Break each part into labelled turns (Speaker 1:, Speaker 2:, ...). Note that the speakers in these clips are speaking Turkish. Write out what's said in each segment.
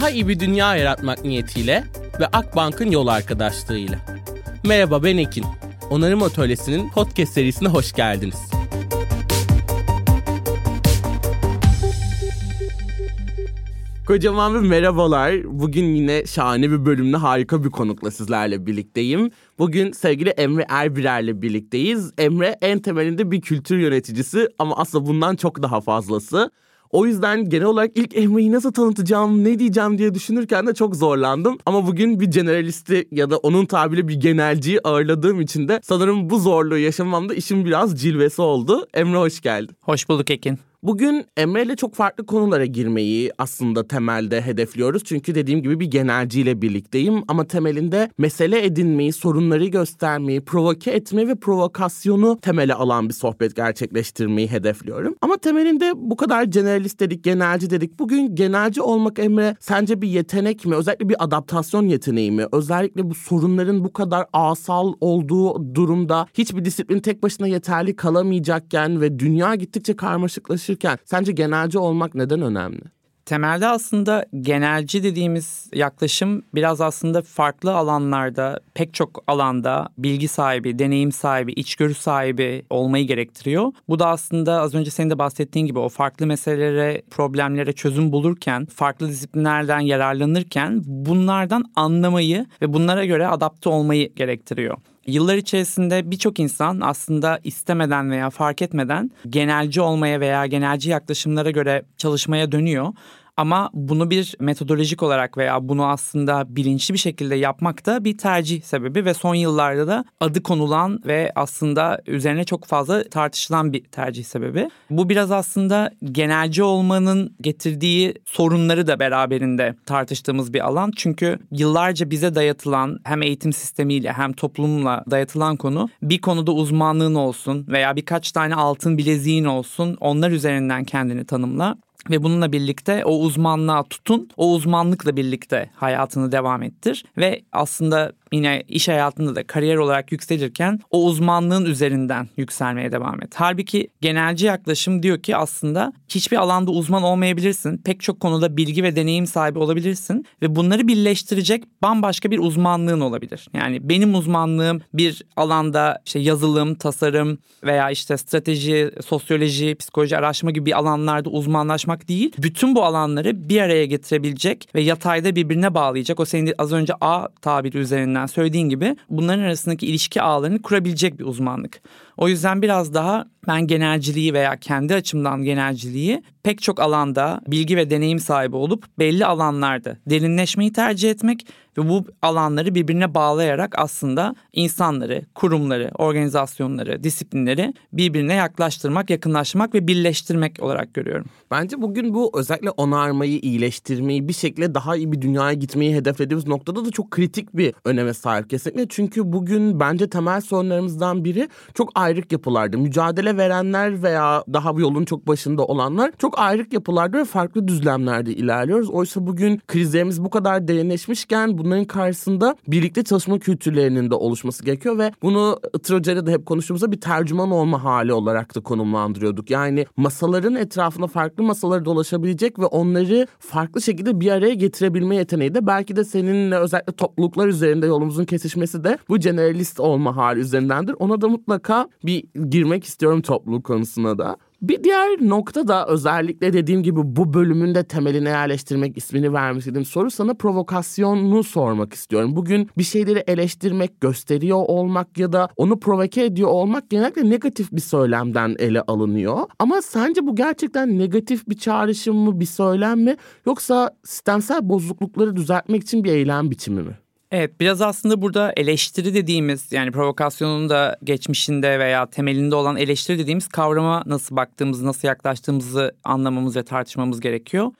Speaker 1: Daha iyi bir dünya yaratmak niyetiyle ve Akbank'ın yol arkadaşlığıyla. Merhaba ben Ekin. Onarım Atölyesi'nin podcast serisine hoş geldiniz. Kocaman bir merhabalar. Bugün yine şahane bir bölümde harika bir konukla sizlerle birlikteyim. Bugün sevgili Emre Erbirer'le birlikteyiz. Emre en temelinde bir kültür yöneticisi ama aslında bundan çok daha fazlası. O yüzden genel olarak ilk Emre'yi nasıl tanıtacağım, ne diyeceğim diye düşünürken de çok zorlandım. Ama bugün bir generalisti ya da onun tabiri bir genelciyi ağırladığım için de sanırım bu zorluğu yaşamamda işin biraz cilvesi oldu. Emre hoş geldin.
Speaker 2: Hoş bulduk Ekin.
Speaker 1: Bugün Emre ile çok farklı konulara girmeyi aslında temelde hedefliyoruz. Çünkü dediğim gibi bir genelciyle birlikteyim ama temelinde mesele edinmeyi, sorunları göstermeyi, provoke etmeyi ve provokasyonu temele alan bir sohbet gerçekleştirmeyi hedefliyorum. Ama temelinde bu kadar generalist dedik, genelci dedik. Bugün genelci olmak Emre sence bir yetenek mi? Özellikle bir adaptasyon yeteneği mi? Özellikle bu sorunların bu kadar asal olduğu durumda hiçbir disiplin tek başına yeterli kalamayacakken ve dünya gittikçe karmaşıklaşır çalışırken sence genelci olmak neden önemli?
Speaker 2: Temelde aslında genelci dediğimiz yaklaşım biraz aslında farklı alanlarda, pek çok alanda bilgi sahibi, deneyim sahibi, içgörü sahibi olmayı gerektiriyor. Bu da aslında az önce senin de bahsettiğin gibi o farklı meselelere, problemlere çözüm bulurken, farklı disiplinlerden yararlanırken bunlardan anlamayı ve bunlara göre adapte olmayı gerektiriyor. Yıllar içerisinde birçok insan aslında istemeden veya fark etmeden genelci olmaya veya genelci yaklaşımlara göre çalışmaya dönüyor. Ama bunu bir metodolojik olarak veya bunu aslında bilinçli bir şekilde yapmak da bir tercih sebebi ve son yıllarda da adı konulan ve aslında üzerine çok fazla tartışılan bir tercih sebebi. Bu biraz aslında genelci olmanın getirdiği sorunları da beraberinde tartıştığımız bir alan. Çünkü yıllarca bize dayatılan hem eğitim sistemiyle hem toplumla dayatılan konu bir konuda uzmanlığın olsun veya birkaç tane altın bileziğin olsun onlar üzerinden kendini tanımla ve bununla birlikte o uzmanlığa tutun, o uzmanlıkla birlikte hayatını devam ettir. Ve aslında yine iş hayatında da kariyer olarak yükselirken o uzmanlığın üzerinden yükselmeye devam et. Halbuki genelci yaklaşım diyor ki aslında hiçbir alanda uzman olmayabilirsin. Pek çok konuda bilgi ve deneyim sahibi olabilirsin ve bunları birleştirecek bambaşka bir uzmanlığın olabilir. Yani benim uzmanlığım bir alanda işte yazılım, tasarım veya işte strateji, sosyoloji, psikoloji araştırma gibi bir alanlarda uzmanlaşmak değil. Bütün bu alanları bir araya getirebilecek ve yatayda birbirine bağlayacak. O senin az önce A tabiri üzerinden söylediğin gibi bunların arasındaki ilişki ağlarını kurabilecek bir uzmanlık. O yüzden biraz daha ben genelciliği veya kendi açımdan genelciliği pek çok alanda bilgi ve deneyim sahibi olup belli alanlarda derinleşmeyi tercih etmek ve bu alanları birbirine bağlayarak aslında insanları, kurumları, organizasyonları, disiplinleri birbirine yaklaştırmak, yakınlaştırmak ve birleştirmek olarak görüyorum.
Speaker 1: Bence bugün bu özellikle onarmayı, iyileştirmeyi, bir şekilde daha iyi bir dünyaya gitmeyi hedeflediğimiz noktada da çok kritik bir öneme sahip kesinlikle. Çünkü bugün bence temel sorunlarımızdan biri çok ayrık yapılardı. Mücadele verenler veya daha bu yolun çok başında olanlar çok ayrık yapılarda ve farklı düzlemlerde ilerliyoruz. Oysa bugün krizlerimiz bu kadar derinleşmişken bunların karşısında birlikte çalışma kültürlerinin de oluşması gerekiyor ve bunu Itır de hep konuştuğumuzda bir tercüman olma hali olarak da konumlandırıyorduk. Yani masaların etrafında farklı masalara dolaşabilecek ve onları farklı şekilde bir araya getirebilme yeteneği de belki de seninle özellikle topluluklar üzerinde yolumuzun kesişmesi de bu generalist olma hali üzerindendir. Ona da mutlaka bir girmek istiyorum topluluk konusuna da. Bir diğer nokta da özellikle dediğim gibi bu bölümün de temeline yerleştirmek ismini vermek istediğim soru sana provokasyonunu sormak istiyorum. Bugün bir şeyleri eleştirmek, gösteriyor olmak ya da onu provoke ediyor olmak genellikle negatif bir söylemden ele alınıyor. Ama sence bu gerçekten negatif bir çağrışım mı, bir söylem mi yoksa sistemsel bozuklukları düzeltmek için bir eylem biçimi mi?
Speaker 2: Evet biraz aslında burada eleştiri dediğimiz yani provokasyonun da geçmişinde veya temelinde olan eleştiri dediğimiz kavrama nasıl baktığımızı, nasıl yaklaştığımızı anlamamız ve tartışmamız gerekiyor.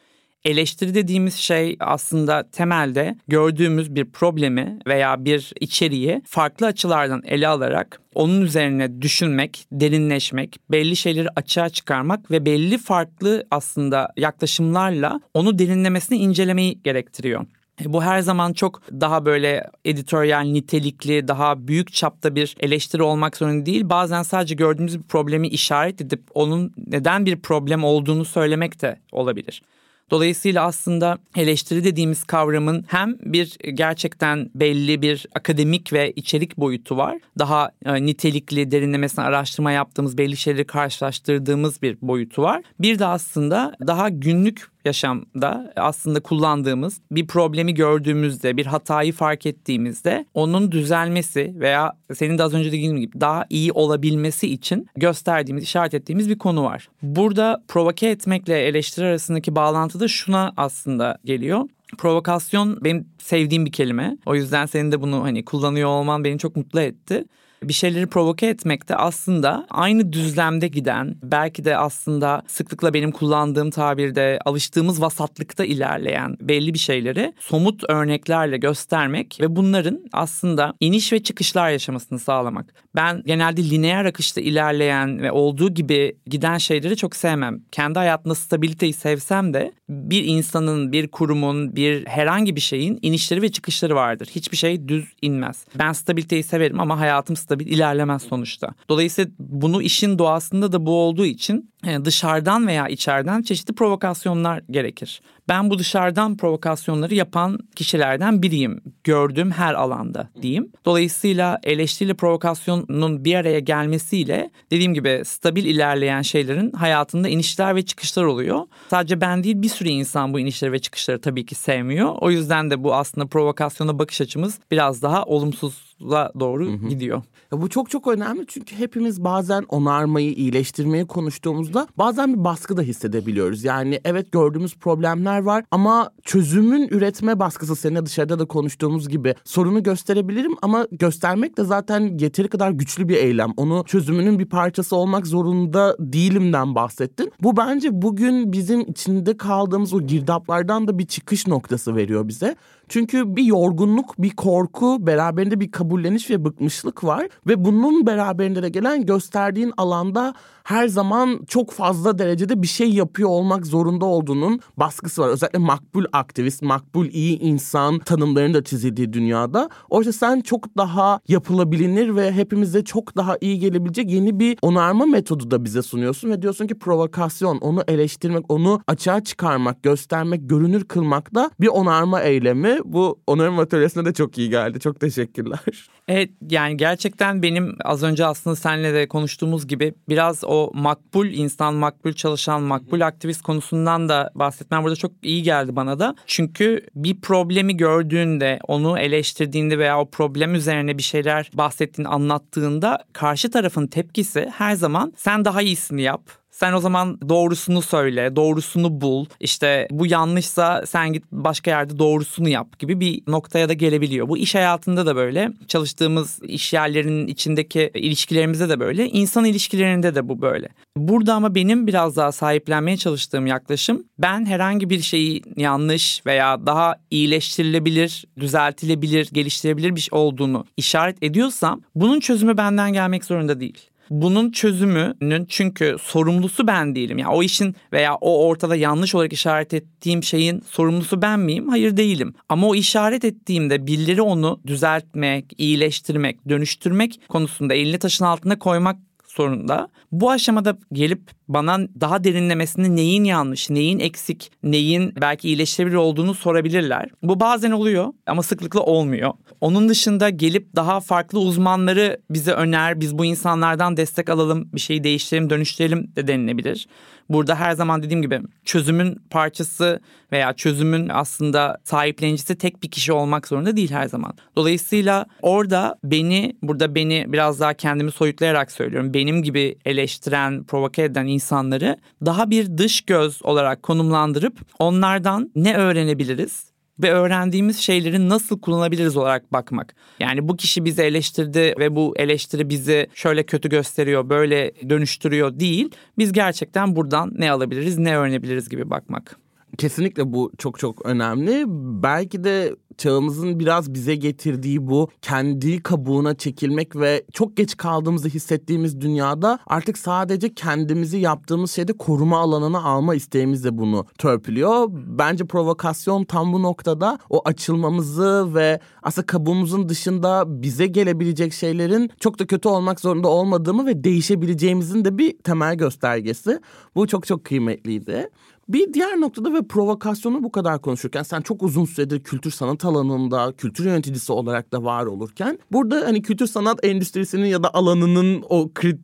Speaker 2: Eleştiri dediğimiz şey aslında temelde gördüğümüz bir problemi veya bir içeriği farklı açılardan ele alarak onun üzerine düşünmek, derinleşmek, belli şeyleri açığa çıkarmak ve belli farklı aslında yaklaşımlarla onu derinlemesine incelemeyi gerektiriyor. E, bu her zaman çok daha böyle editoryal nitelikli, daha büyük çapta bir eleştiri olmak zorunda değil. Bazen sadece gördüğümüz bir problemi işaret edip onun neden bir problem olduğunu söylemek de olabilir. Dolayısıyla aslında eleştiri dediğimiz kavramın hem bir gerçekten belli bir akademik ve içerik boyutu var. Daha e, nitelikli derinlemesine araştırma yaptığımız belli şeyleri karşılaştırdığımız bir boyutu var. Bir de aslında daha günlük yaşamda aslında kullandığımız bir problemi gördüğümüzde, bir hatayı fark ettiğimizde onun düzelmesi veya senin de az önce dediğin gibi daha iyi olabilmesi için gösterdiğimiz, işaret ettiğimiz bir konu var. Burada provoke etmekle eleştiri arasındaki bağlantı da şuna aslında geliyor. Provokasyon benim sevdiğim bir kelime. O yüzden senin de bunu hani kullanıyor olman beni çok mutlu etti bir şeyleri provoke etmek de aslında aynı düzlemde giden belki de aslında sıklıkla benim kullandığım tabirde alıştığımız vasatlıkta ilerleyen belli bir şeyleri somut örneklerle göstermek ve bunların aslında iniş ve çıkışlar yaşamasını sağlamak. Ben genelde lineer akışta ilerleyen ve olduğu gibi giden şeyleri çok sevmem. Kendi hayatımda stabiliteyi sevsem de bir insanın, bir kurumun, bir herhangi bir şeyin inişleri ve çıkışları vardır. Hiçbir şey düz inmez. Ben stabiliteyi severim ama hayatım stabil ilerlemez sonuçta. Dolayısıyla bunu işin doğasında da bu olduğu için e, dışarıdan veya içeriden çeşitli provokasyonlar gerekir. Ben bu dışarıdan provokasyonları yapan kişilerden biriyim. Gördüğüm her alanda diyeyim. Dolayısıyla eleştiriyle provokasyonun bir araya gelmesiyle dediğim gibi stabil ilerleyen şeylerin hayatında inişler ve çıkışlar oluyor. Sadece ben değil bir sürü insan bu inişleri ve çıkışları tabii ki sevmiyor. O yüzden de bu aslında provokasyona bakış açımız biraz daha olumsuzla doğru hı hı. gidiyor.
Speaker 1: Ya bu çok çok önemli çünkü hepimiz bazen onarmayı, iyileştirmeyi konuştuğumuzda bazen bir baskı da hissedebiliyoruz. Yani evet gördüğümüz problemler var ama çözümün üretme baskısı seninle dışarıda da konuştuğumuz gibi sorunu gösterebilirim ama göstermek de zaten yeteri kadar güçlü bir eylem. Onu çözümünün bir parçası olmak zorunda değilimden bahsettin. Bu bence bugün bizim içinde kaldığımız o girdaplardan da bir çıkış noktası veriyor bize. Çünkü bir yorgunluk, bir korku, beraberinde bir kabulleniş ve bıkmışlık var. Ve bunun beraberinde de gelen gösterdiğin alanda her zaman çok fazla derecede bir şey yapıyor olmak zorunda olduğunun baskısı var. Özellikle makbul aktivist, makbul iyi insan tanımlarının da çizildiği dünyada. Oysa sen çok daha yapılabilir ve hepimize çok daha iyi gelebilecek yeni bir onarma metodu da bize sunuyorsun ve diyorsun ki provokasyon, onu eleştirmek, onu açığa çıkarmak, göstermek, görünür kılmak da bir onarma eylemi. Bu onarma atölyesine de çok iyi geldi. Çok teşekkürler.
Speaker 2: Evet yani gerçekten benim az önce aslında seninle de konuştuğumuz gibi biraz o makbul insan, makbul çalışan, makbul aktivist konusundan da bahsetmem burada çok iyi geldi bana da. Çünkü bir problemi gördüğünde, onu eleştirdiğinde veya o problem üzerine bir şeyler bahsettiğini anlattığında karşı tarafın tepkisi her zaman sen daha iyisini yap sen o zaman doğrusunu söyle, doğrusunu bul. İşte bu yanlışsa sen git başka yerde doğrusunu yap gibi bir noktaya da gelebiliyor. Bu iş hayatında da böyle. Çalıştığımız iş yerlerinin içindeki ilişkilerimizde de böyle. İnsan ilişkilerinde de bu böyle. Burada ama benim biraz daha sahiplenmeye çalıştığım yaklaşım ben herhangi bir şeyi yanlış veya daha iyileştirilebilir, düzeltilebilir, geliştirebilir bir şey olduğunu işaret ediyorsam bunun çözümü benden gelmek zorunda değil bunun çözümünün çünkü sorumlusu ben değilim. Yani o işin veya o ortada yanlış olarak işaret ettiğim şeyin sorumlusu ben miyim? Hayır değilim. Ama o işaret ettiğimde birileri onu düzeltmek, iyileştirmek, dönüştürmek konusunda elini taşın altına koymak sorununda. Bu aşamada gelip bana daha derinlemesinde neyin yanlış, neyin eksik, neyin belki iyileştirebilir olduğunu sorabilirler. Bu bazen oluyor ama sıklıkla olmuyor. Onun dışında gelip daha farklı uzmanları bize öner, biz bu insanlardan destek alalım, bir şeyi değiştirelim, dönüştürelim de denilebilir. Burada her zaman dediğim gibi çözümün parçası veya çözümün aslında sahiplenicisi tek bir kişi olmak zorunda değil her zaman. Dolayısıyla orada beni, burada beni biraz daha kendimi soyutlayarak söylüyorum. Benim gibi eleştiren, provoke eden insanları daha bir dış göz olarak konumlandırıp onlardan ne öğrenebiliriz? Ve öğrendiğimiz şeyleri nasıl kullanabiliriz olarak bakmak. Yani bu kişi bizi eleştirdi ve bu eleştiri bizi şöyle kötü gösteriyor, böyle dönüştürüyor değil. Biz gerçekten buradan ne alabiliriz, ne öğrenebiliriz gibi bakmak.
Speaker 1: Kesinlikle bu çok çok önemli. Belki de çağımızın biraz bize getirdiği bu kendi kabuğuna çekilmek ve çok geç kaldığımızı hissettiğimiz dünyada artık sadece kendimizi yaptığımız şeyde koruma alanına alma isteğimiz de bunu törpülüyor. Bence provokasyon tam bu noktada o açılmamızı ve aslında kabuğumuzun dışında bize gelebilecek şeylerin çok da kötü olmak zorunda olmadığımı ve değişebileceğimizin de bir temel göstergesi. Bu çok çok kıymetliydi. Bir diğer noktada ve provokasyonu bu kadar konuşurken sen çok uzun süredir kültür sanat alanında kültür yöneticisi olarak da var olurken burada hani kültür sanat endüstrisinin ya da alanının o krit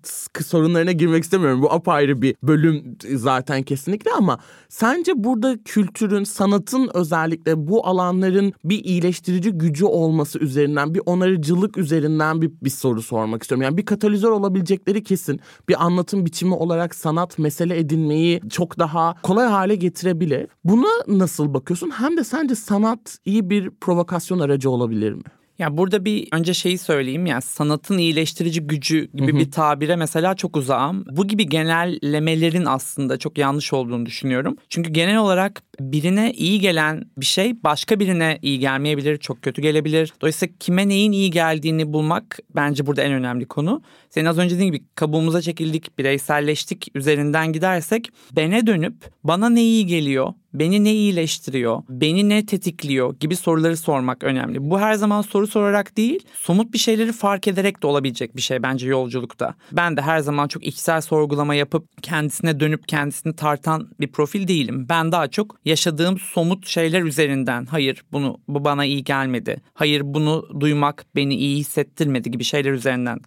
Speaker 1: sorunlarına girmek istemiyorum. Bu apayrı bir bölüm zaten kesinlikle ama sence burada kültürün, sanatın özellikle bu alanların bir iyileştirici gücü olması üzerinden bir onarıcılık üzerinden bir, bir soru sormak istiyorum. Yani bir katalizör olabilecekleri kesin. Bir anlatım biçimi olarak sanat mesele edinmeyi çok daha kolay hale getirebilir. Buna nasıl bakıyorsun? Hem de sence sanat iyi bir provokasyon aracı olabilir mi?
Speaker 2: Ya burada bir önce şeyi söyleyeyim ya sanatın iyileştirici gücü gibi bir tabire mesela çok uzağım. Bu gibi genellemelerin aslında çok yanlış olduğunu düşünüyorum. Çünkü genel olarak birine iyi gelen bir şey başka birine iyi gelmeyebilir, çok kötü gelebilir. Dolayısıyla kime neyin iyi geldiğini bulmak bence burada en önemli konu. Senin az önce dediğin gibi kabuğumuza çekildik, bireyselleştik üzerinden gidersek bene dönüp bana ne iyi geliyor, beni ne iyileştiriyor, beni ne tetikliyor gibi soruları sormak önemli. Bu her zaman soru sorarak değil, somut bir şeyleri fark ederek de olabilecek bir şey bence yolculukta. Ben de her zaman çok içsel sorgulama yapıp kendisine dönüp kendisini tartan bir profil değilim. Ben daha çok yaşadığım somut şeyler üzerinden hayır bunu bu bana iyi gelmedi. Hayır bunu duymak beni iyi hissettirmedi gibi şeyler üzerinden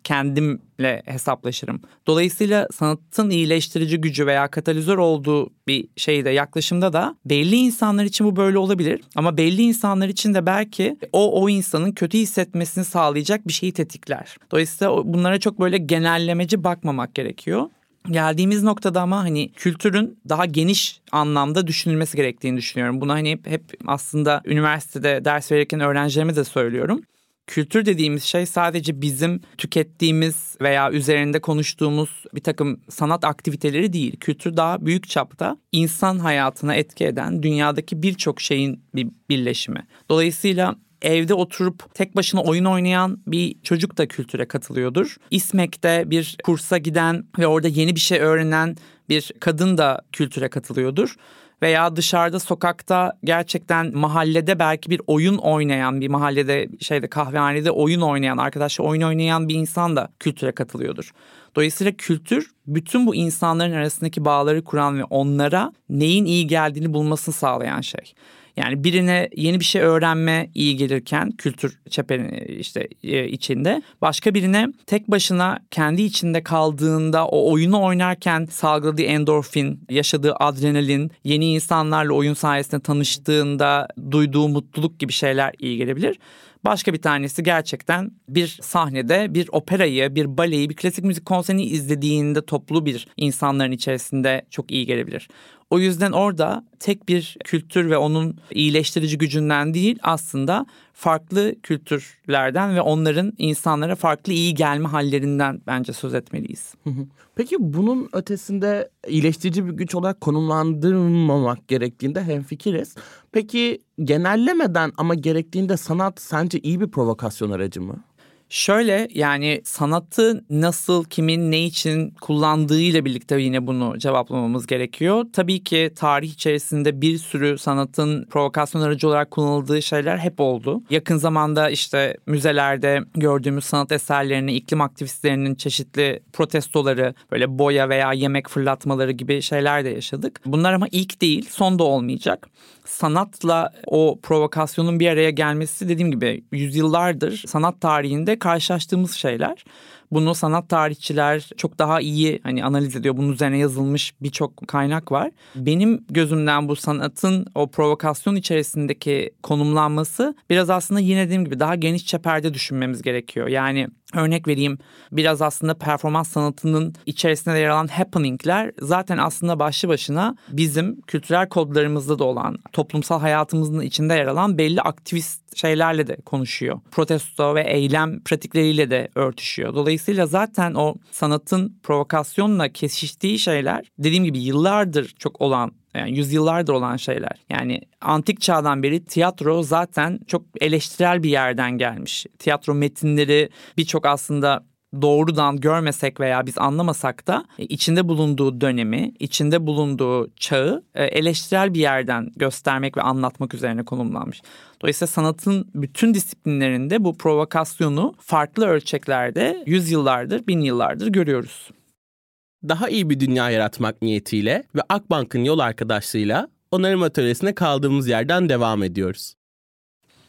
Speaker 2: kendimle hesaplaşırım. Dolayısıyla sanatın iyileştirici gücü veya katalizör olduğu bir şeyde yaklaşımda da belli insanlar için bu böyle olabilir ama belli insanlar için de belki o o insanın kötü hissetmesini sağlayacak bir şeyi tetikler. Dolayısıyla bunlara çok böyle genellemeci bakmamak gerekiyor. Geldiğimiz noktada ama hani kültürün daha geniş anlamda düşünülmesi gerektiğini düşünüyorum. Bunu hani hep aslında üniversitede ders verirken öğrencilerime de söylüyorum. Kültür dediğimiz şey sadece bizim tükettiğimiz veya üzerinde konuştuğumuz bir takım sanat aktiviteleri değil. Kültür daha büyük çapta insan hayatına etki eden dünyadaki birçok şeyin bir birleşimi. Dolayısıyla evde oturup tek başına oyun oynayan bir çocuk da kültüre katılıyordur. İSMEK'te bir kursa giden ve orada yeni bir şey öğrenen bir kadın da kültüre katılıyordur veya dışarıda sokakta gerçekten mahallede belki bir oyun oynayan bir mahallede şeyde kahvehanede oyun oynayan arkadaşlar oyun oynayan bir insan da kültüre katılıyordur. Dolayısıyla kültür bütün bu insanların arasındaki bağları kuran ve onlara neyin iyi geldiğini bulmasını sağlayan şey. Yani birine yeni bir şey öğrenme iyi gelirken kültür çeperi işte e, içinde başka birine tek başına kendi içinde kaldığında o oyunu oynarken salgıladığı endorfin, yaşadığı adrenalin, yeni insanlarla oyun sayesinde tanıştığında duyduğu mutluluk gibi şeyler iyi gelebilir. Başka bir tanesi gerçekten bir sahnede bir operayı, bir baleyi, bir klasik müzik konserini izlediğinde toplu bir insanların içerisinde çok iyi gelebilir. O yüzden orada tek bir kültür ve onun iyileştirici gücünden değil aslında farklı kültürlerden ve onların insanlara farklı iyi gelme hallerinden bence söz etmeliyiz.
Speaker 1: Peki bunun ötesinde iyileştirici bir güç olarak konumlandırmamak gerektiğinde hemfikiriz. Peki genellemeden ama gerektiğinde sanat sence iyi bir provokasyon aracı mı?
Speaker 2: Şöyle yani sanatı nasıl kimin ne için kullandığıyla birlikte yine bunu cevaplamamız gerekiyor. Tabii ki tarih içerisinde bir sürü sanatın provokasyon aracı olarak kullanıldığı şeyler hep oldu. Yakın zamanda işte müzelerde gördüğümüz sanat eserlerini, iklim aktivistlerinin çeşitli protestoları, böyle boya veya yemek fırlatmaları gibi şeyler de yaşadık. Bunlar ama ilk değil, son da olmayacak sanatla o provokasyonun bir araya gelmesi dediğim gibi yüzyıllardır sanat tarihinde karşılaştığımız şeyler. Bunu sanat tarihçiler çok daha iyi hani analiz ediyor. Bunun üzerine yazılmış birçok kaynak var. Benim gözümden bu sanatın o provokasyon içerisindeki konumlanması biraz aslında yine dediğim gibi daha geniş çeperde düşünmemiz gerekiyor. Yani Örnek vereyim biraz aslında performans sanatının içerisinde yer alan happeningler zaten aslında başlı başına bizim kültürel kodlarımızda da olan toplumsal hayatımızın içinde yer alan belli aktivist şeylerle de konuşuyor. Protesto ve eylem pratikleriyle de örtüşüyor. Dolayısıyla zaten o sanatın provokasyonla kesiştiği şeyler dediğim gibi yıllardır çok olan yani yüzyıllardır olan şeyler. Yani antik çağdan beri tiyatro zaten çok eleştirel bir yerden gelmiş. Tiyatro metinleri birçok aslında doğrudan görmesek veya biz anlamasak da e, içinde bulunduğu dönemi, içinde bulunduğu çağı e, eleştirel bir yerden göstermek ve anlatmak üzerine konumlanmış. Dolayısıyla sanatın bütün disiplinlerinde bu provokasyonu farklı ölçeklerde yüzyıllardır, bin yıllardır görüyoruz.
Speaker 1: daha iyi bir dünya yaratmak niyetiyle ve Akbank'ın yol arkadaşlığıyla onarım atölyesine kaldığımız yerden devam ediyoruz.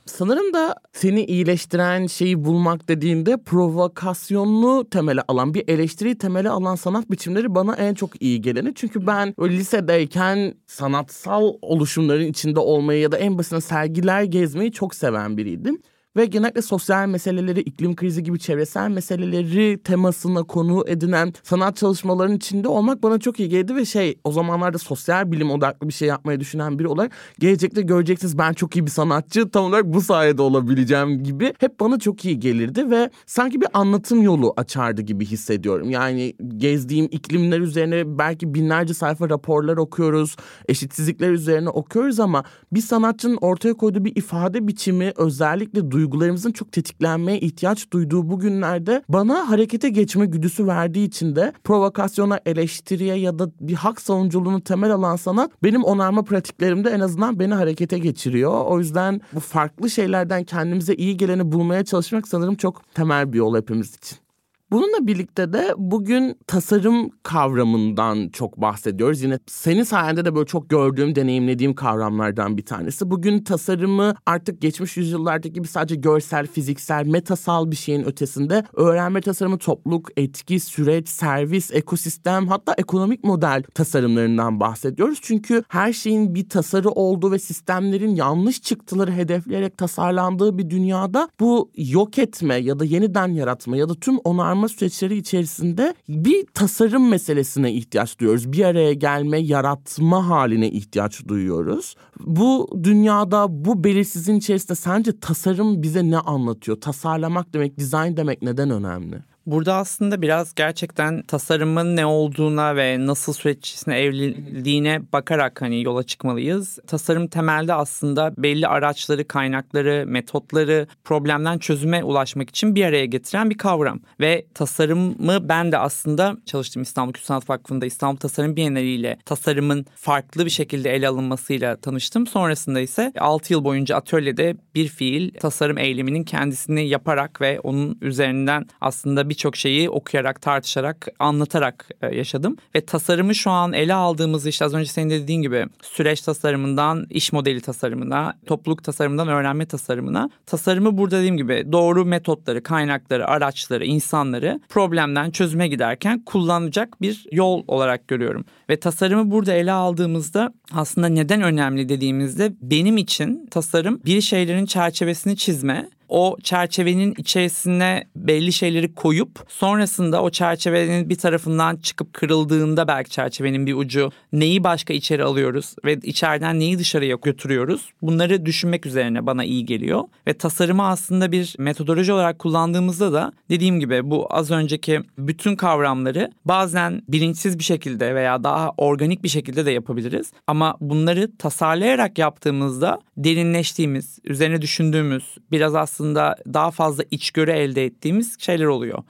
Speaker 1: Sanırım da seni iyileştiren şeyi bulmak dediğinde provokasyonlu temele alan bir eleştiri temele alan sanat biçimleri bana en çok iyi geleni. Çünkü ben lisedeyken sanatsal oluşumların içinde olmayı ya da en basına sergiler gezmeyi çok seven biriydim. Ve genellikle sosyal meseleleri, iklim krizi gibi çevresel meseleleri temasına konu edinen sanat çalışmalarının içinde olmak bana çok iyi geldi ve şey o zamanlarda sosyal bilim odaklı bir şey yapmayı düşünen biri olarak gelecekte göreceksiniz ben çok iyi bir sanatçı tam olarak bu sayede olabileceğim gibi hep bana çok iyi gelirdi ve sanki bir anlatım yolu açardı gibi hissediyorum. Yani gezdiğim iklimler üzerine belki binlerce sayfa raporlar okuyoruz, eşitsizlikler üzerine okuyoruz ama bir sanatçının ortaya koyduğu bir ifade biçimi özellikle duygularımızın çok tetiklenmeye ihtiyaç duyduğu bu günlerde bana harekete geçme güdüsü verdiği için de provokasyona, eleştiriye ya da bir hak savunuculuğunu temel alan sanat benim onarma pratiklerimde en azından beni harekete geçiriyor. O yüzden bu farklı şeylerden kendimize iyi geleni bulmaya çalışmak sanırım çok temel bir yol hepimiz için. Bununla birlikte de bugün tasarım kavramından çok bahsediyoruz. Yine senin sayende de böyle çok gördüğüm, deneyimlediğim kavramlardan bir tanesi. Bugün tasarımı artık geçmiş yüzyıllardaki gibi sadece görsel, fiziksel, metasal bir şeyin ötesinde öğrenme tasarımı topluluk, etki, süreç, servis, ekosistem hatta ekonomik model tasarımlarından bahsediyoruz. Çünkü her şeyin bir tasarı olduğu ve sistemlerin yanlış çıktıları hedefleyerek tasarlandığı bir dünyada bu yok etme ya da yeniden yaratma ya da tüm onarma planlama süreçleri içerisinde bir tasarım meselesine ihtiyaç duyuyoruz. Bir araya gelme, yaratma haline ihtiyaç duyuyoruz. Bu dünyada bu belirsizliğin içerisinde sence tasarım bize ne anlatıyor? Tasarlamak demek, dizayn demek neden önemli?
Speaker 2: Burada aslında biraz gerçekten tasarımın ne olduğuna ve nasıl süreç içerisinde evrildiğine bakarak hani yola çıkmalıyız. Tasarım temelde aslında belli araçları, kaynakları, metotları problemden çözüme ulaşmak için bir araya getiren bir kavram. Ve tasarımı ben de aslında çalıştığım İstanbul Kültür Sanat Vakfı'nda İstanbul Tasarım Bienali ile tasarımın farklı bir şekilde ele alınmasıyla tanıştım. Sonrasında ise 6 yıl boyunca atölyede bir fiil tasarım eyleminin kendisini yaparak ve onun üzerinden aslında birçok şeyi okuyarak, tartışarak, anlatarak e, yaşadım. Ve tasarımı şu an ele aldığımız işte az önce senin dediğin gibi süreç tasarımından iş modeli tasarımına, topluluk tasarımından öğrenme tasarımına. Tasarımı burada dediğim gibi doğru metotları, kaynakları, araçları, insanları problemden çözüme giderken kullanacak bir yol olarak görüyorum. Ve tasarımı burada ele aldığımızda aslında neden önemli dediğimizde benim için tasarım bir şeylerin çerçevesini çizme o çerçevenin içerisine belli şeyleri koyup sonrasında o çerçevenin bir tarafından çıkıp kırıldığında belki çerçevenin bir ucu neyi başka içeri alıyoruz ve içeriden neyi dışarıya götürüyoruz? Bunları düşünmek üzerine bana iyi geliyor. Ve tasarımı aslında bir metodoloji olarak kullandığımızda da dediğim gibi bu az önceki bütün kavramları bazen bilinçsiz bir şekilde veya daha organik bir şekilde de yapabiliriz. Ama bunları tasarlayarak yaptığımızda derinleştiğimiz, üzerine düşündüğümüz, biraz aslında daha fazla içgörü elde ettiğimiz şeyler oluyor.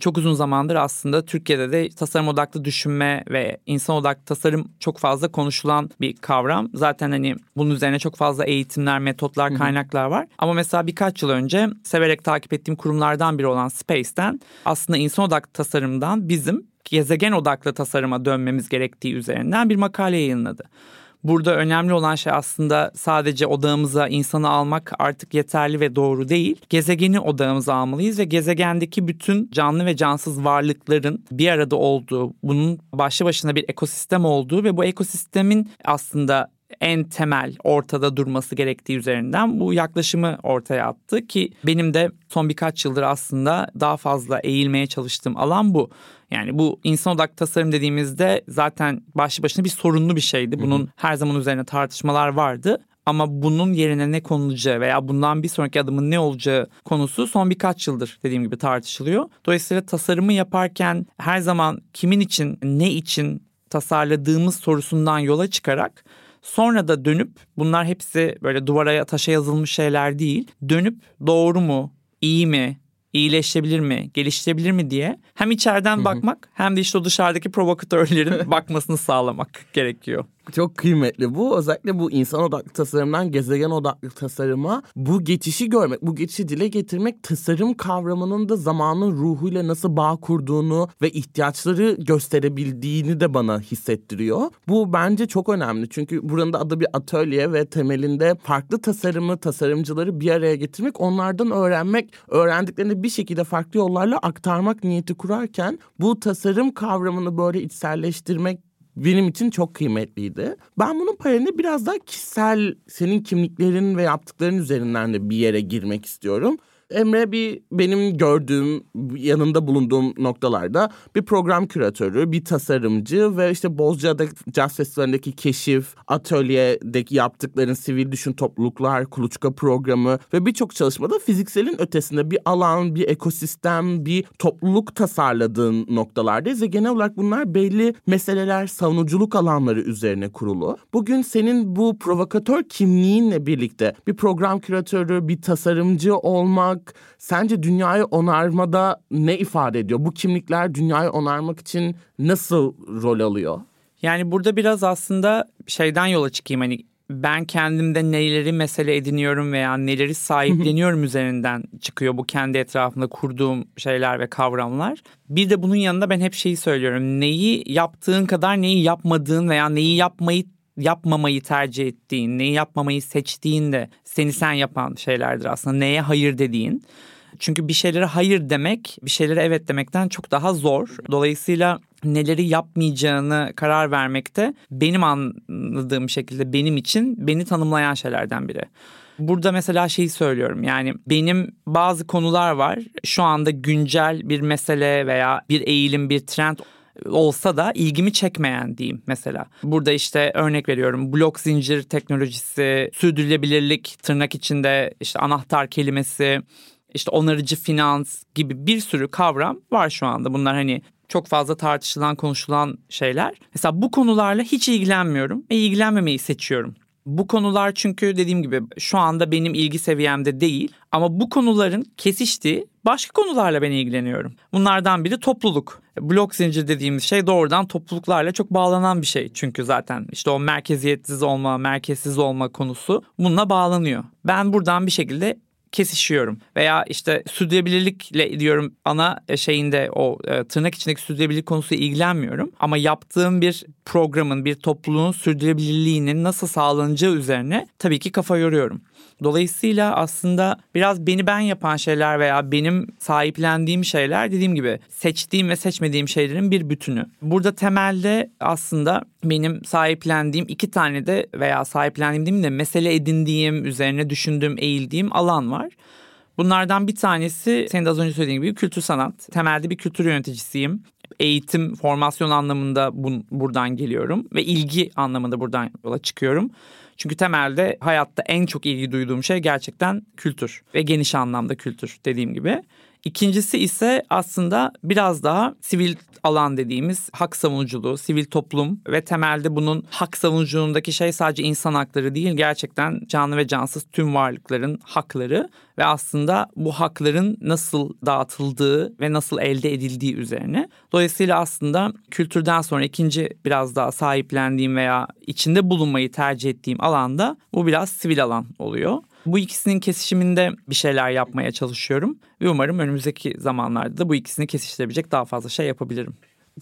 Speaker 2: Çok uzun zamandır aslında Türkiye'de de tasarım odaklı düşünme ve insan odaklı tasarım çok fazla konuşulan bir kavram. Zaten hani bunun üzerine çok fazla eğitimler, metotlar, kaynaklar var. Ama mesela birkaç yıl önce severek takip ettiğim kurumlardan biri olan Space'ten aslında insan odaklı tasarımdan bizim gezegen odaklı tasarıma dönmemiz gerektiği üzerinden bir makale yayınladı. Burada önemli olan şey aslında sadece odağımıza insanı almak artık yeterli ve doğru değil. Gezegeni odağımıza almalıyız ve gezegendeki bütün canlı ve cansız varlıkların bir arada olduğu, bunun başlı başına bir ekosistem olduğu ve bu ekosistemin aslında en temel ortada durması gerektiği üzerinden bu yaklaşımı ortaya attı ki benim de son birkaç yıldır aslında daha fazla eğilmeye çalıştığım alan bu. Yani bu insan odaklı tasarım dediğimizde zaten başlı başına bir sorunlu bir şeydi. Bunun hı hı. her zaman üzerine tartışmalar vardı. Ama bunun yerine ne konulacağı veya bundan bir sonraki adımın ne olacağı konusu son birkaç yıldır dediğim gibi tartışılıyor. Dolayısıyla tasarımı yaparken her zaman kimin için, ne için tasarladığımız sorusundan yola çıkarak sonra da dönüp bunlar hepsi böyle duvara taşa yazılmış şeyler değil. Dönüp doğru mu, iyi mi, iyileşebilir mi, geliştirebilir mi diye hem içeriden bakmak hem de işte o dışarıdaki provokatörlerin bakmasını sağlamak gerekiyor.
Speaker 1: Çok kıymetli bu. Özellikle bu insan odaklı tasarımdan gezegen odaklı tasarıma bu geçişi görmek, bu geçişi dile getirmek tasarım kavramının da zamanın ruhuyla nasıl bağ kurduğunu ve ihtiyaçları gösterebildiğini de bana hissettiriyor. Bu bence çok önemli çünkü buranın da adı bir atölye ve temelinde farklı tasarımı, tasarımcıları bir araya getirmek, onlardan öğrenmek, öğrendiklerini bir şekilde farklı yollarla aktarmak niyeti kurarken bu tasarım kavramını böyle içselleştirmek benim için çok kıymetliydi. Ben bunun paralelinde biraz daha kişisel senin kimliklerin ve yaptıkların üzerinden de bir yere girmek istiyorum. Emre bir benim gördüğüm yanında bulunduğum noktalarda bir program küratörü, bir tasarımcı ve işte Bozcaada Jazz Festivali'ndeki keşif, atölyedeki yaptıkların sivil düşün topluluklar, kuluçka programı ve birçok çalışmada fizikselin ötesinde bir alan, bir ekosistem, bir topluluk tasarladığın noktalardayız ve genel olarak bunlar belli meseleler, savunuculuk alanları üzerine kurulu. Bugün senin bu provokatör kimliğinle birlikte bir program küratörü, bir tasarımcı olmak, olmak sence dünyayı onarmada ne ifade ediyor? Bu kimlikler dünyayı onarmak için nasıl rol alıyor?
Speaker 2: Yani burada biraz aslında şeyden yola çıkayım hani ben kendimde neleri mesele ediniyorum veya neleri sahipleniyorum üzerinden çıkıyor bu kendi etrafında kurduğum şeyler ve kavramlar. Bir de bunun yanında ben hep şeyi söylüyorum. Neyi yaptığın kadar neyi yapmadığın veya neyi yapmayı yapmamayı tercih ettiğin, neyi yapmamayı seçtiğin de seni sen yapan şeylerdir aslında. Neye hayır dediğin. Çünkü bir şeylere hayır demek, bir şeylere evet demekten çok daha zor. Dolayısıyla neleri yapmayacağını karar vermekte benim anladığım şekilde benim için beni tanımlayan şeylerden biri. Burada mesela şeyi söylüyorum yani benim bazı konular var şu anda güncel bir mesele veya bir eğilim bir trend olsa da ilgimi çekmeyen diyeyim mesela. Burada işte örnek veriyorum blok zincir teknolojisi, sürdürülebilirlik tırnak içinde işte anahtar kelimesi, işte onarıcı finans gibi bir sürü kavram var şu anda. Bunlar hani çok fazla tartışılan, konuşulan şeyler. Mesela bu konularla hiç ilgilenmiyorum ve ilgilenmemeyi seçiyorum. Bu konular çünkü dediğim gibi şu anda benim ilgi seviyemde değil ama bu konuların kesiştiği başka konularla ben ilgileniyorum. Bunlardan biri topluluk. Blok zincir dediğimiz şey doğrudan topluluklarla çok bağlanan bir şey. Çünkü zaten işte o merkeziyetsiz olma, merkezsiz olma konusu bununla bağlanıyor. Ben buradan bir şekilde kesişiyorum. Veya işte sürdürülebilirlikle diyorum ana e, şeyinde o e, tırnak içindeki sürdürülebilirlik konusu ilgilenmiyorum. Ama yaptığım bir programın, bir topluluğun sürdürülebilirliğinin nasıl sağlanacağı üzerine tabii ki kafa yoruyorum. Dolayısıyla aslında biraz beni ben yapan şeyler veya benim sahiplendiğim şeyler dediğim gibi seçtiğim ve seçmediğim şeylerin bir bütünü. Burada temelde aslında benim sahiplendiğim iki tane de veya sahiplendiğim de mesele edindiğim, üzerine düşündüğüm, eğildiğim alan var. Bunlardan bir tanesi senin de az önce söylediğin gibi kültür sanat. Temelde bir kültür yöneticisiyim. Eğitim, formasyon anlamında bun, buradan geliyorum ve ilgi anlamında buradan yola çıkıyorum. Çünkü temelde hayatta en çok ilgi duyduğum şey gerçekten kültür ve geniş anlamda kültür dediğim gibi. İkincisi ise aslında biraz daha sivil alan dediğimiz hak savunuculuğu, sivil toplum ve temelde bunun hak savunuculuğundaki şey sadece insan hakları değil gerçekten canlı ve cansız tüm varlıkların hakları ve aslında bu hakların nasıl dağıtıldığı ve nasıl elde edildiği üzerine. Dolayısıyla aslında kültürden sonra ikinci biraz daha sahiplendiğim veya içinde bulunmayı tercih ettiğim alanda bu biraz sivil alan oluyor. Bu ikisinin kesişiminde bir şeyler yapmaya çalışıyorum ve umarım önümüzdeki zamanlarda da bu ikisini kesiştirebilecek daha fazla şey yapabilirim.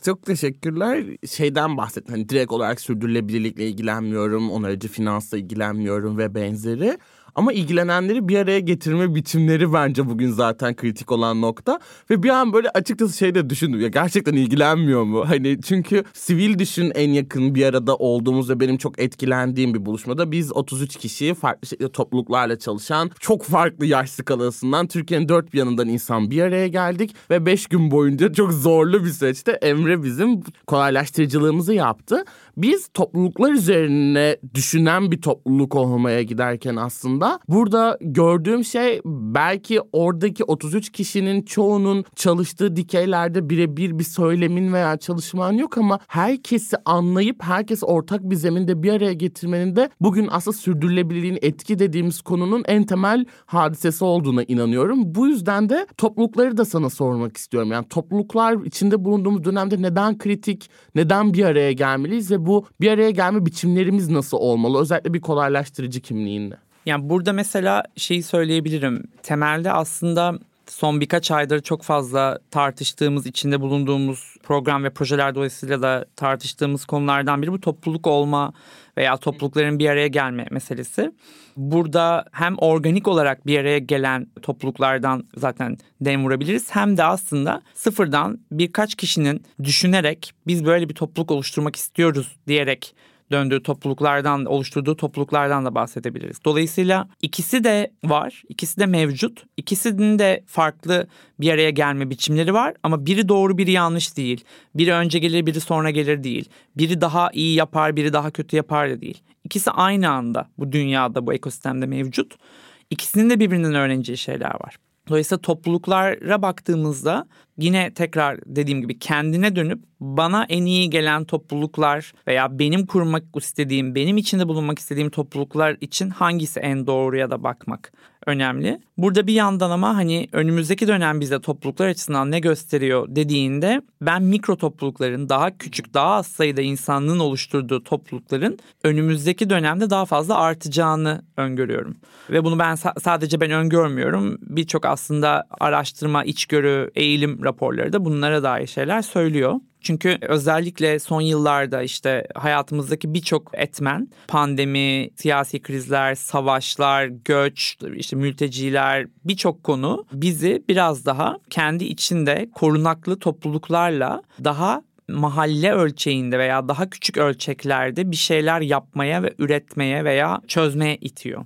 Speaker 1: Çok teşekkürler. Şeyden bahsettim. Hani direkt olarak sürdürülebilirlikle ilgilenmiyorum, onarıcı finansla ilgilenmiyorum ve benzeri. Ama ilgilenenleri bir araya getirme biçimleri bence bugün zaten kritik olan nokta. Ve bir an böyle açıkçası şey de düşündüm ya gerçekten ilgilenmiyor mu? Hani çünkü sivil düşün en yakın bir arada olduğumuz ve benim çok etkilendiğim bir buluşmada biz 33 kişi farklı şekilde topluluklarla çalışan çok farklı yaş skalasından Türkiye'nin dört bir yanından insan bir araya geldik ve beş gün boyunca çok zorlu bir süreçte Emre bizim kolaylaştırıcılığımızı yaptı. Biz topluluklar üzerine düşünen bir topluluk olmaya giderken aslında. Burada gördüğüm şey belki oradaki 33 kişinin çoğunun çalıştığı dikeylerde birebir bir söylemin veya çalışman yok ama herkesi anlayıp herkes ortak bir zeminde bir araya getirmenin de bugün aslında sürdürülebilirliğin etki dediğimiz konunun en temel hadisesi olduğuna inanıyorum. Bu yüzden de toplulukları da sana sormak istiyorum. Yani topluluklar içinde bulunduğumuz dönemde neden kritik, neden bir araya gelmeliyiz ve bu bir araya gelme biçimlerimiz nasıl olmalı? Özellikle bir kolaylaştırıcı kimliğinde.
Speaker 2: Yani burada mesela şeyi söyleyebilirim. Temelde aslında son birkaç aydır çok fazla tartıştığımız, içinde bulunduğumuz program ve projeler dolayısıyla da tartıştığımız konulardan biri bu topluluk olma veya toplulukların bir araya gelme meselesi. Burada hem organik olarak bir araya gelen topluluklardan zaten dem vurabiliriz hem de aslında sıfırdan birkaç kişinin düşünerek biz böyle bir topluluk oluşturmak istiyoruz diyerek döndüğü topluluklardan, oluşturduğu topluluklardan da bahsedebiliriz. Dolayısıyla ikisi de var, ikisi de mevcut. İkisinin de farklı bir araya gelme biçimleri var ama biri doğru biri yanlış değil. Biri önce gelir biri sonra gelir değil. Biri daha iyi yapar biri daha kötü yapar da değil. İkisi aynı anda bu dünyada bu ekosistemde mevcut. İkisinin de birbirinden öğreneceği şeyler var. Dolayısıyla topluluklara baktığımızda yine tekrar dediğim gibi kendine dönüp bana en iyi gelen topluluklar veya benim kurmak istediğim, benim içinde bulunmak istediğim topluluklar için hangisi en doğruya da bakmak önemli. Burada bir yandan ama hani önümüzdeki dönem bize topluluklar açısından ne gösteriyor dediğinde ben mikro toplulukların daha küçük daha az sayıda insanlığın oluşturduğu toplulukların önümüzdeki dönemde daha fazla artacağını öngörüyorum. Ve bunu ben sadece ben öngörmüyorum. Birçok aslında araştırma, içgörü, eğilim raporları da bunlara dair şeyler söylüyor. Çünkü özellikle son yıllarda işte hayatımızdaki birçok etmen, pandemi, siyasi krizler, savaşlar, göç, işte mülteciler birçok konu bizi biraz daha kendi içinde korunaklı topluluklarla daha mahalle ölçeğinde veya daha küçük ölçeklerde bir şeyler yapmaya ve üretmeye veya çözmeye itiyor.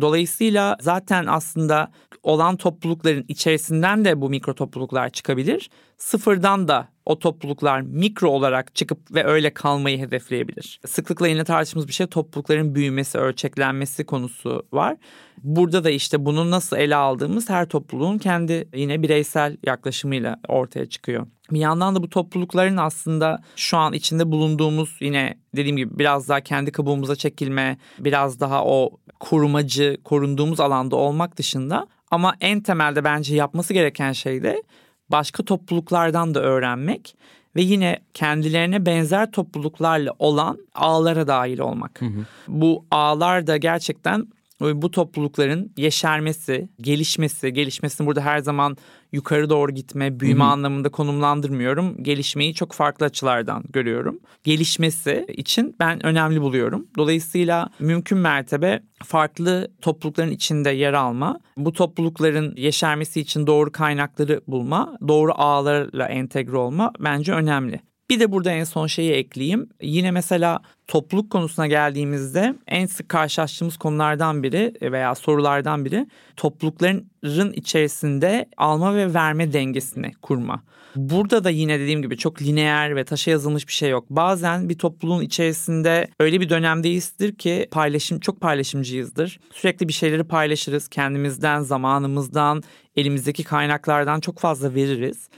Speaker 2: Dolayısıyla zaten aslında olan toplulukların içerisinden de bu mikro topluluklar çıkabilir. Sıfırdan da o topluluklar mikro olarak çıkıp ve öyle kalmayı hedefleyebilir. Sıklıkla yine tartıştığımız bir şey toplulukların büyümesi, ölçeklenmesi konusu var. Burada da işte bunu nasıl ele aldığımız her topluluğun kendi yine bireysel yaklaşımıyla ortaya çıkıyor. Bir yandan da bu toplulukların aslında şu an içinde bulunduğumuz yine dediğim gibi biraz daha kendi kabuğumuza çekilme, biraz daha o korumacı, korunduğumuz alanda olmak dışında ama en temelde bence yapması gereken şey de başka topluluklardan da öğrenmek ve yine kendilerine benzer topluluklarla olan ağlara dahil olmak. Hı hı. Bu ağlar da gerçekten bu toplulukların yeşermesi, gelişmesi, gelişmesini burada her zaman yukarı doğru gitme, büyüme Hı-hı. anlamında konumlandırmıyorum. Gelişmeyi çok farklı açılardan görüyorum. Gelişmesi için ben önemli buluyorum. Dolayısıyla mümkün mertebe farklı toplulukların içinde yer alma, bu toplulukların yeşermesi için doğru kaynakları bulma, doğru ağlarla entegre olma bence önemli. Bir de burada en son şeyi ekleyeyim. Yine mesela topluluk konusuna geldiğimizde en sık karşılaştığımız konulardan biri veya sorulardan biri toplulukların içerisinde alma ve verme dengesini kurma. Burada da yine dediğim gibi çok lineer ve taşa yazılmış bir şey yok. Bazen bir topluluğun içerisinde öyle bir dönemdeyizdir ki paylaşım çok paylaşımcıyızdır. Sürekli bir şeyleri paylaşırız. Kendimizden, zamanımızdan, elimizdeki kaynaklardan çok fazla veririz.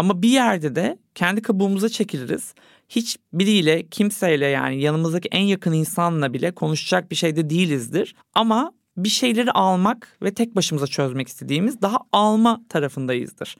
Speaker 2: Ama bir yerde de kendi kabuğumuza çekiliriz. Hiç biriyle, kimseyle yani yanımızdaki en yakın insanla bile konuşacak bir şeyde değilizdir. Ama bir şeyleri almak ve tek başımıza çözmek istediğimiz daha alma tarafındayızdır.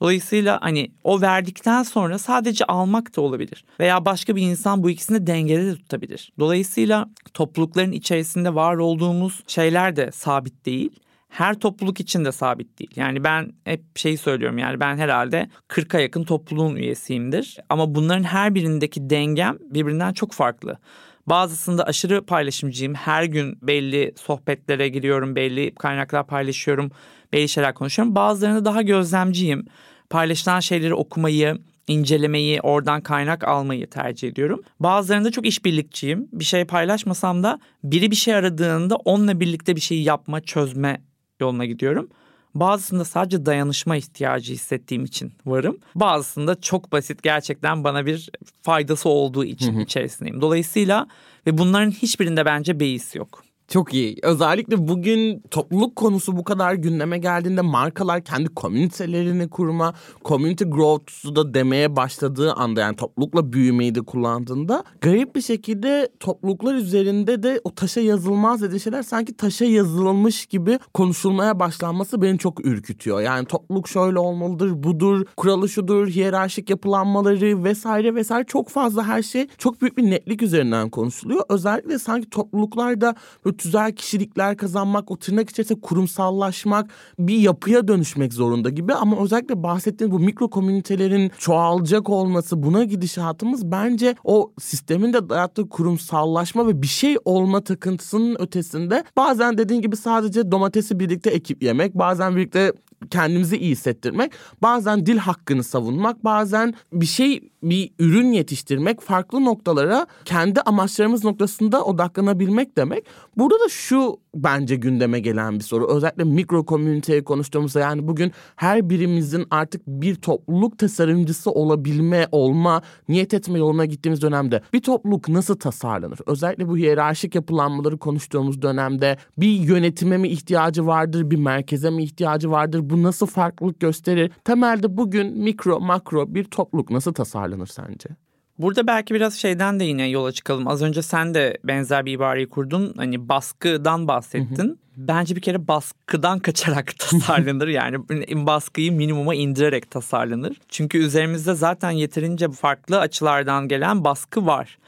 Speaker 2: Dolayısıyla hani o verdikten sonra sadece almak da olabilir. Veya başka bir insan bu ikisini dengede de tutabilir. Dolayısıyla toplulukların içerisinde var olduğumuz şeyler de sabit değil her topluluk için de sabit değil. Yani ben hep şeyi söylüyorum yani ben herhalde 40'a yakın topluluğun üyesiyimdir. Ama bunların her birindeki dengem birbirinden çok farklı. Bazısında aşırı paylaşımcıyım. Her gün belli sohbetlere giriyorum, belli kaynaklar paylaşıyorum, belli şeyler konuşuyorum. Bazılarında daha gözlemciyim. Paylaşılan şeyleri okumayı, incelemeyi, oradan kaynak almayı tercih ediyorum. Bazılarında çok işbirlikçiyim. Bir şey paylaşmasam da biri bir şey aradığında onunla birlikte bir şeyi yapma, çözme yoluna gidiyorum. Bazısında sadece dayanışma ihtiyacı hissettiğim için varım. Bazısında çok basit gerçekten bana bir faydası olduğu için içerisindeyim. Dolayısıyla ve bunların hiçbirinde bence beis yok.
Speaker 1: Çok iyi. Özellikle bugün topluluk konusu bu kadar gündeme geldiğinde markalar kendi komünitelerini kurma, community growth'u da demeye başladığı anda yani toplulukla büyümeyi de kullandığında garip bir şekilde topluluklar üzerinde de o taşa yazılmaz dediği şeyler sanki taşa yazılmış gibi konuşulmaya başlanması beni çok ürkütüyor. Yani topluluk şöyle olmalıdır, budur, kuralı şudur, hiyerarşik yapılanmaları vesaire vesaire çok fazla her şey çok büyük bir netlik üzerinden konuşuluyor. Özellikle sanki topluluklarda böyle tüzel kişilikler kazanmak, o tırnak içerisinde kurumsallaşmak, bir yapıya dönüşmek zorunda gibi. Ama özellikle bahsettiğiniz bu mikro komünitelerin çoğalacak olması, buna gidişatımız bence o sistemin de dayattığı kurumsallaşma ve bir şey olma takıntısının ötesinde bazen dediğin gibi sadece domatesi birlikte ekip yemek, bazen birlikte kendimizi iyi hissettirmek, bazen dil hakkını savunmak, bazen bir şey bir ürün yetiştirmek, farklı noktalara kendi amaçlarımız noktasında odaklanabilmek demek. Burada da şu bence gündeme gelen bir soru. Özellikle mikro komüniteyi konuştuğumuzda yani bugün her birimizin artık bir topluluk tasarımcısı olabilme, olma, niyet etme yoluna gittiğimiz dönemde bir topluluk nasıl tasarlanır? Özellikle bu hiyerarşik yapılanmaları konuştuğumuz dönemde bir yönetime mi ihtiyacı vardır, bir merkeze mi ihtiyacı vardır? Bu nasıl farklılık gösterir? Temelde bugün mikro, makro bir topluluk nasıl tasarlanır sence?
Speaker 2: Burada belki biraz şeyden de yine yola çıkalım. Az önce sen de benzer bir ibareyi kurdun. Hani baskıdan bahsettin. Hı hı. Bence bir kere baskıdan kaçarak tasarlanır. yani baskıyı minimuma indirerek tasarlanır. Çünkü üzerimizde zaten yeterince farklı açılardan gelen baskı var.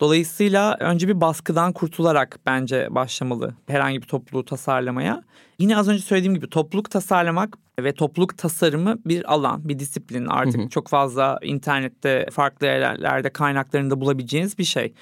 Speaker 2: Dolayısıyla önce bir baskıdan kurtularak bence başlamalı herhangi bir topluluğu tasarlamaya. Yine az önce söylediğim gibi topluluk tasarlamak ve topluluk tasarımı bir alan, bir disiplin. Artık hı hı. çok fazla internette farklı yerlerde kaynaklarında bulabileceğiniz bir şey.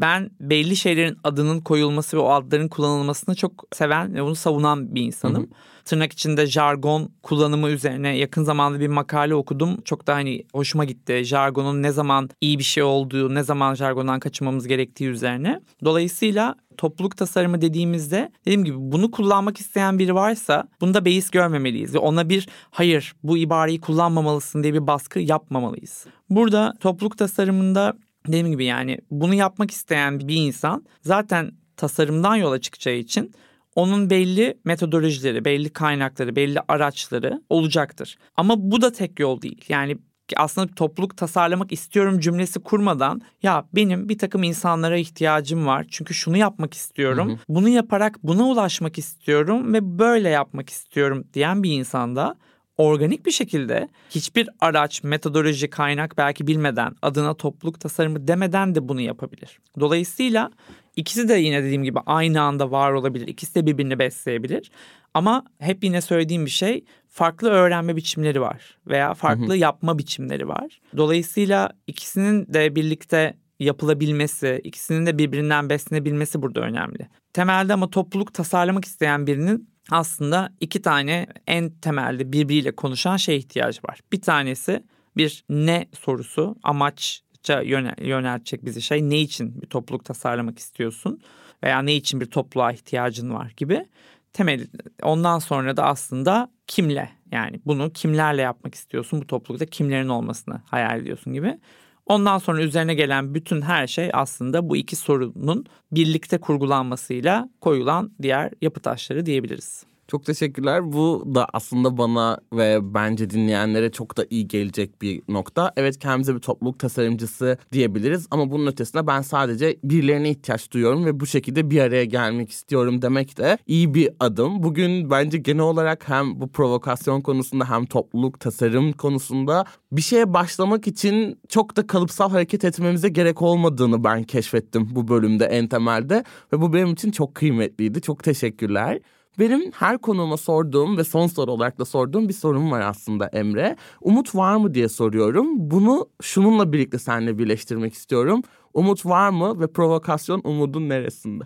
Speaker 2: Ben belli şeylerin adının koyulması ve o adların kullanılmasını çok seven ve bunu savunan bir insanım. Hı hı. Tırnak içinde jargon kullanımı üzerine yakın zamanda bir makale okudum. Çok da hani hoşuma gitti. Jargonun ne zaman iyi bir şey olduğu, ne zaman jargondan kaçınmamız gerektiği üzerine. Dolayısıyla topluluk tasarımı dediğimizde dediğim gibi bunu kullanmak isteyen biri varsa bunda beis görmemeliyiz ve ona bir hayır bu ibareyi kullanmamalısın diye bir baskı yapmamalıyız. Burada topluluk tasarımında dediğim gibi yani bunu yapmak isteyen bir insan zaten tasarımdan yola çıkacağı için onun belli metodolojileri, belli kaynakları, belli araçları olacaktır. Ama bu da tek yol değil. Yani aslında topluluk tasarlamak istiyorum cümlesi kurmadan ya benim bir takım insanlara ihtiyacım var. Çünkü şunu yapmak istiyorum. Hı hı. Bunu yaparak buna ulaşmak istiyorum ve böyle yapmak istiyorum diyen bir insanda organik bir şekilde hiçbir araç, metodoloji, kaynak belki bilmeden adına topluluk tasarımı demeden de bunu yapabilir. Dolayısıyla ikisi de yine dediğim gibi aynı anda var olabilir. İkisi de birbirini besleyebilir. Ama hep yine söylediğim bir şey farklı öğrenme biçimleri var veya farklı hı hı. yapma biçimleri var. Dolayısıyla ikisinin de birlikte yapılabilmesi, ikisinin de birbirinden beslenebilmesi burada önemli. Temelde ama topluluk tasarlamak isteyen birinin aslında iki tane en temelde birbiriyle konuşan şey ihtiyacı var. Bir tanesi bir ne sorusu, amaçça yönel, yöneltecek bizi şey. Ne için bir topluluk tasarlamak istiyorsun veya ne için bir topluluğa ihtiyacın var gibi. Temel ondan sonra da aslında kimle yani bunu kimlerle yapmak istiyorsun bu toplulukta kimlerin olmasını hayal ediyorsun gibi. Ondan sonra üzerine gelen bütün her şey aslında bu iki sorunun birlikte kurgulanmasıyla koyulan diğer yapı taşları diyebiliriz.
Speaker 1: Çok teşekkürler. Bu da aslında bana ve bence dinleyenlere çok da iyi gelecek bir nokta. Evet kendimize bir topluluk tasarımcısı diyebiliriz ama bunun ötesinde ben sadece birilerine ihtiyaç duyuyorum ve bu şekilde bir araya gelmek istiyorum demek de iyi bir adım. Bugün bence genel olarak hem bu provokasyon konusunda hem topluluk tasarım konusunda bir şeye başlamak için çok da kalıpsal hareket etmemize gerek olmadığını ben keşfettim bu bölümde en temelde ve bu benim için çok kıymetliydi. Çok teşekkürler. Benim her konuğuma sorduğum ve son soru olarak da sorduğum bir sorum var aslında Emre. Umut var mı diye soruyorum. Bunu şununla birlikte seninle birleştirmek istiyorum. Umut var mı ve provokasyon umudun neresinde?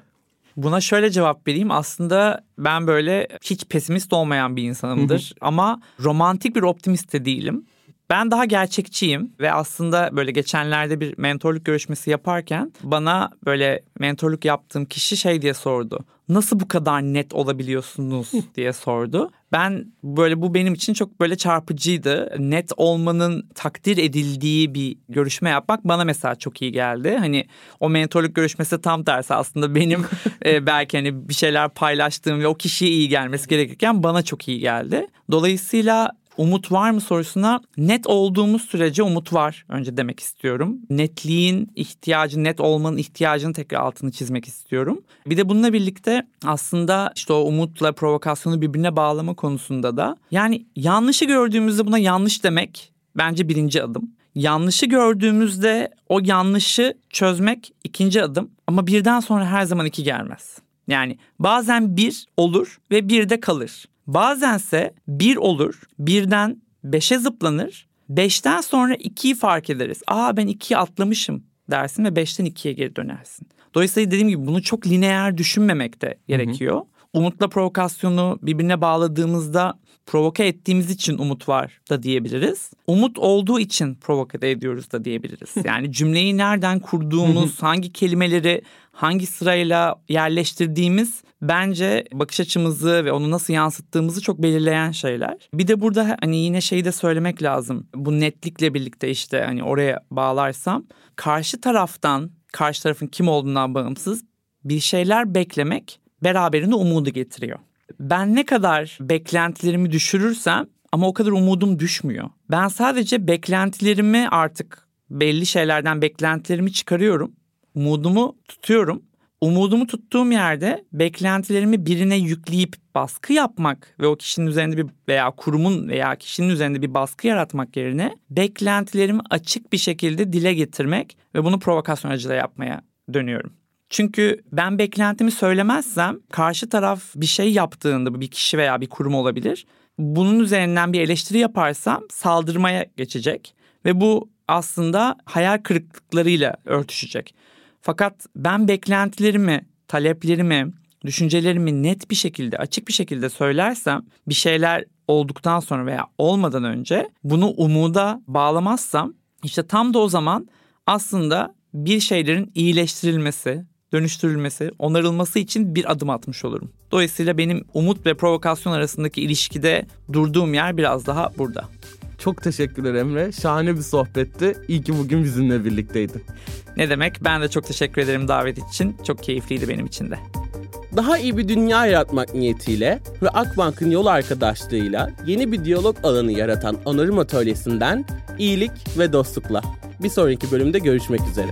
Speaker 2: Buna şöyle cevap vereyim. Aslında ben böyle hiç pesimist olmayan bir insanımdır. Ama romantik bir optimist de değilim. Ben daha gerçekçiyim ve aslında böyle geçenlerde bir mentorluk görüşmesi yaparken bana böyle mentorluk yaptığım kişi şey diye sordu. Nasıl bu kadar net olabiliyorsunuz diye sordu. Ben böyle bu benim için çok böyle çarpıcıydı. Net olmanın takdir edildiği bir görüşme yapmak bana mesela çok iyi geldi. Hani o mentorluk görüşmesi tam tersi aslında benim e, belki hani bir şeyler paylaştığım ve o kişiye iyi gelmesi gerekirken bana çok iyi geldi. Dolayısıyla umut var mı sorusuna net olduğumuz sürece umut var önce demek istiyorum. Netliğin ihtiyacı, net olmanın ihtiyacını tekrar altını çizmek istiyorum. Bir de bununla birlikte aslında işte o umutla provokasyonu birbirine bağlama konusunda da yani yanlışı gördüğümüzde buna yanlış demek bence birinci adım. Yanlışı gördüğümüzde o yanlışı çözmek ikinci adım ama birden sonra her zaman iki gelmez. Yani bazen bir olur ve bir de kalır. Bazense bir olur, birden beşe zıplanır, beşten sonra ikiyi fark ederiz. Aa ben ikiyi atlamışım dersin ve beşten ikiye geri dönersin. Dolayısıyla dediğim gibi bunu çok lineer düşünmemek de gerekiyor. Hı hı. Umutla provokasyonu birbirine bağladığımızda provoke ettiğimiz için umut var da diyebiliriz. Umut olduğu için provoke ediyoruz da diyebiliriz. Yani cümleyi nereden kurduğumuz, hangi kelimeleri hangi sırayla yerleştirdiğimiz bence bakış açımızı ve onu nasıl yansıttığımızı çok belirleyen şeyler. Bir de burada hani yine şeyi de söylemek lazım. Bu netlikle birlikte işte hani oraya bağlarsam karşı taraftan karşı tarafın kim olduğundan bağımsız bir şeyler beklemek beraberinde umudu getiriyor. Ben ne kadar beklentilerimi düşürürsem ama o kadar umudum düşmüyor. Ben sadece beklentilerimi artık belli şeylerden beklentilerimi çıkarıyorum. Umudumu tutuyorum. Umudumu tuttuğum yerde beklentilerimi birine yükleyip baskı yapmak ve o kişinin üzerinde bir veya kurumun veya kişinin üzerinde bir baskı yaratmak yerine beklentilerimi açık bir şekilde dile getirmek ve bunu provokasyon aracılığıyla yapmaya dönüyorum. Çünkü ben beklentimi söylemezsem karşı taraf bir şey yaptığında bir kişi veya bir kurum olabilir. Bunun üzerinden bir eleştiri yaparsam saldırmaya geçecek ve bu aslında hayal kırıklıklarıyla örtüşecek. Fakat ben beklentilerimi, taleplerimi, düşüncelerimi net bir şekilde, açık bir şekilde söylersem bir şeyler olduktan sonra veya olmadan önce bunu umuda bağlamazsam işte tam da o zaman aslında bir şeylerin iyileştirilmesi, dönüştürülmesi, onarılması için bir adım atmış olurum. Dolayısıyla benim umut ve provokasyon arasındaki ilişkide durduğum yer biraz daha burada.
Speaker 1: Çok teşekkürler Emre. Şahane bir sohbetti. İyi ki bugün bizimle birlikteydin.
Speaker 2: Ne demek? Ben de çok teşekkür ederim davet için. Çok keyifliydi benim için de.
Speaker 1: Daha iyi bir dünya yaratmak niyetiyle ve Akbank'ın yol arkadaşlığıyla yeni bir diyalog alanı yaratan Onarım Atölyesi'nden iyilik ve dostlukla. Bir sonraki bölümde görüşmek üzere.